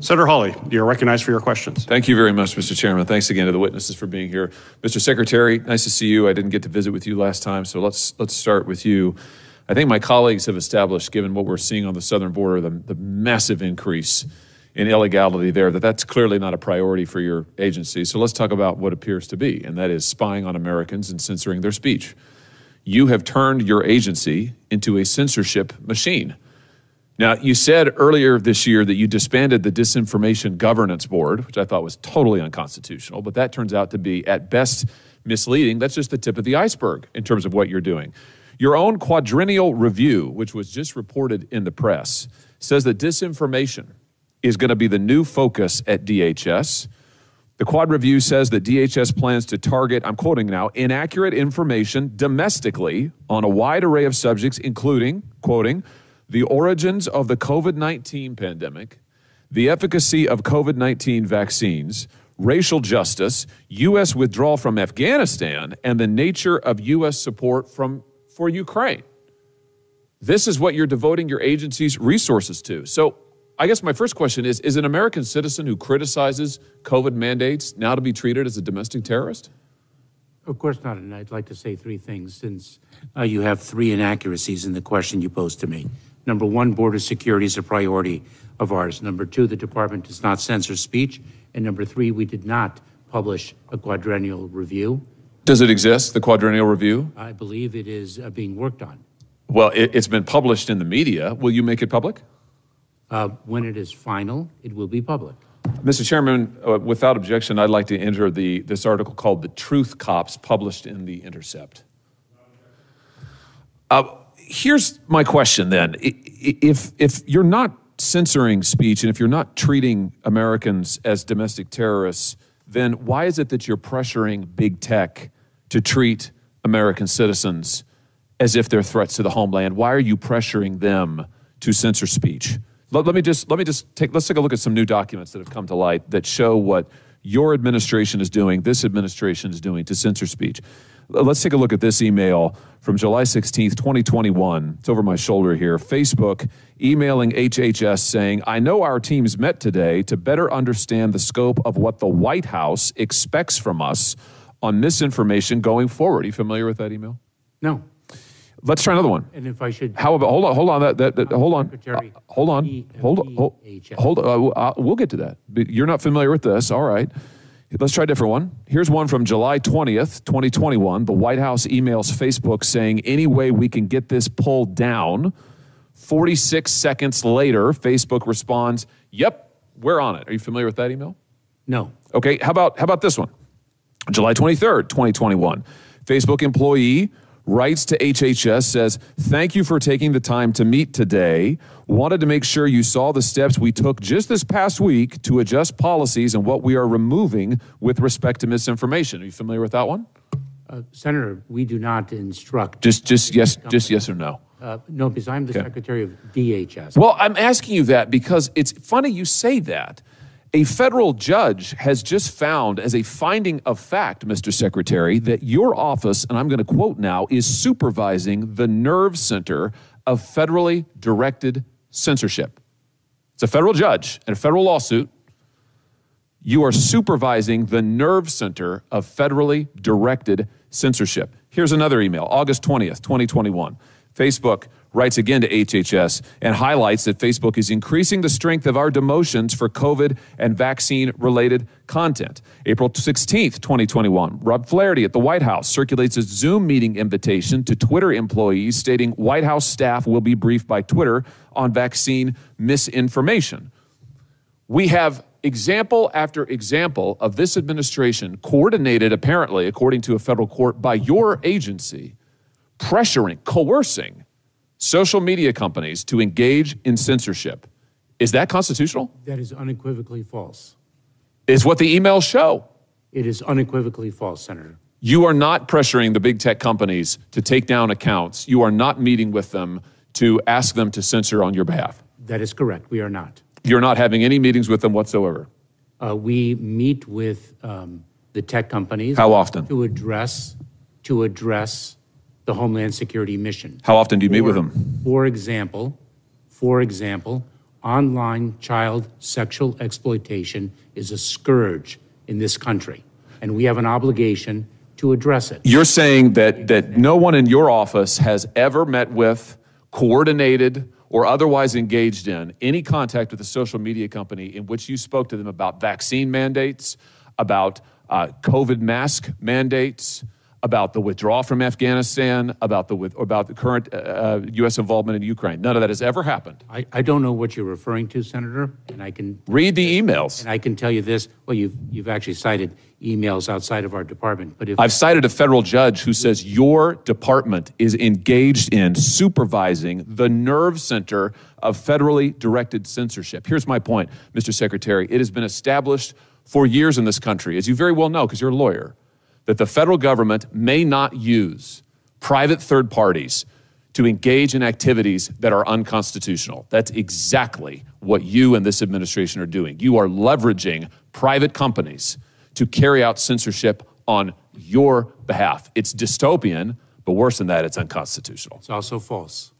Senator Hawley, you're recognized for your questions. Thank you very much, Mr. Chairman. Thanks again to the witnesses for being here. Mr. Secretary, nice to see you. I didn't get to visit with you last time, so let's let's start with you. I think my colleagues have established, given what we're seeing on the southern border, the, the massive increase in illegality there, that that's clearly not a priority for your agency. So let's talk about what appears to be, and that is spying on Americans and censoring their speech. You have turned your agency into a censorship machine. Now, you said earlier this year that you disbanded the Disinformation Governance Board, which I thought was totally unconstitutional, but that turns out to be, at best, misleading. That's just the tip of the iceberg in terms of what you're doing. Your own quadrennial review, which was just reported in the press, says that disinformation is going to be the new focus at DHS. The Quad Review says that DHS plans to target, I'm quoting now, inaccurate information domestically on a wide array of subjects, including, quoting, the origins of the COVID 19 pandemic, the efficacy of COVID 19 vaccines, racial justice, U.S. withdrawal from Afghanistan, and the nature of U.S. support from, for Ukraine. This is what you're devoting your agency's resources to. So, I guess my first question is Is an American citizen who criticizes COVID mandates now to be treated as a domestic terrorist? Of course not. And I'd like to say three things since uh, you have three inaccuracies in the question you posed to me. Number one, border security is a priority of ours. Number two, the department does not censor speech. And number three, we did not publish a quadrennial review. Does it exist, the quadrennial review? I believe it is uh, being worked on. Well, it, has been published in the media. Will you make it public? Uh, when it is final, it will be public. Mr. Chairman, uh, without objection, I'd like to enter the, this article called The Truth Cops, published in The Intercept. Uh, here's my question then. If, if you're not censoring speech and if you're not treating Americans as domestic terrorists, then why is it that you're pressuring big tech to treat American citizens as if they're threats to the homeland? Why are you pressuring them to censor speech? Let, let, me just let me just take let's take a look at some new documents that have come to light that show what your administration is doing, this administration is doing to censor speech. Let's take a look at this email from July 16th, 2021. It's over my shoulder here. Facebook emailing HHS saying, I know our teams met today to better understand the scope of what the White House expects from us on misinformation going forward. Are you familiar with that email? No. Let's try another one. And if I should, how about hold on, hold on, that, that, that hold on, uh, hold on, hold on, hold, hold on. Uh, we'll get to that. You're not familiar with this, all right? Let's try a different one. Here's one from July 20th, 2021. The White House emails Facebook saying, any way we can get this pulled down. 46 seconds later, Facebook responds, yep, we're on it. Are you familiar with that email? No. Okay, how about how about this one? July 23rd, 2021. Facebook employee writes to HHS, says, Thank you for taking the time to meet today. Wanted to make sure you saw the steps we took just this past week to adjust policies and what we are removing with respect to misinformation. Are you familiar with that one? Uh, Senator, we do not instruct. Just, just yes, just yes or no. Uh, no, because I'm the okay. secretary of DHS. Well, I'm asking you that because it's funny you say that a federal judge has just found, as a finding of fact, Mr. Secretary, that your office, and I'm going to quote now, is supervising the nerve center of federally directed censorship. It's a federal judge and a federal lawsuit. You are supervising the nerve center of federally directed censorship. Here's another email, August 20th, 2021. Facebook writes again to HHS and highlights that Facebook is increasing the strength of our demotions for COVID and vaccine related content. April 16th, 2021, Rob Flaherty at the White House circulates a Zoom meeting invitation to Twitter employees stating White House staff will be briefed by Twitter on vaccine misinformation. We have example after example of this administration, coordinated apparently, according to a federal court, by your agency, pressuring, coercing social media companies to engage in censorship. Is that constitutional? That is unequivocally false. Is what the emails show. It is unequivocally false, Senator. You are not pressuring the big tech companies to take down accounts. You are not meeting with them to ask them to censor on your behalf. That is correct. We are not. You're not having any meetings with them whatsoever. Uh, we meet with um, the tech companies. How often? To address to address the Homeland Security mission. How often do you meet with them? For example, for example, online child sexual exploitation is a scourge in this country, and we have an obligation to address it. You're saying that, that no one in your office has ever met with, coordinated, or otherwise engaged in any contact with a social media company in which you spoke to them about vaccine mandates, about uh, COVID mask mandates, about the withdrawal from Afghanistan, about the, with, about the current uh, U.S. involvement in Ukraine. None of that has ever happened. I, I don't know what you're referring to, Senator, and I can Read the emails. and I can tell you this. Well, you've you've actually cited emails outside of our department, but if I've cited a federal judge who says your department is engaged in supervising the nerve center of federally directed censorship. Here's my point, Mr. Secretary. It has been established for years in this country, as you very well know because you're a lawyer, that the federal government may not use private third parties to engage in activities that are unconstitutional. That's exactly what you and this administration are doing. You are leveraging private companies to carry out censorship on your behalf. It's dystopian, but worse than that, it's unconstitutional. it's also false.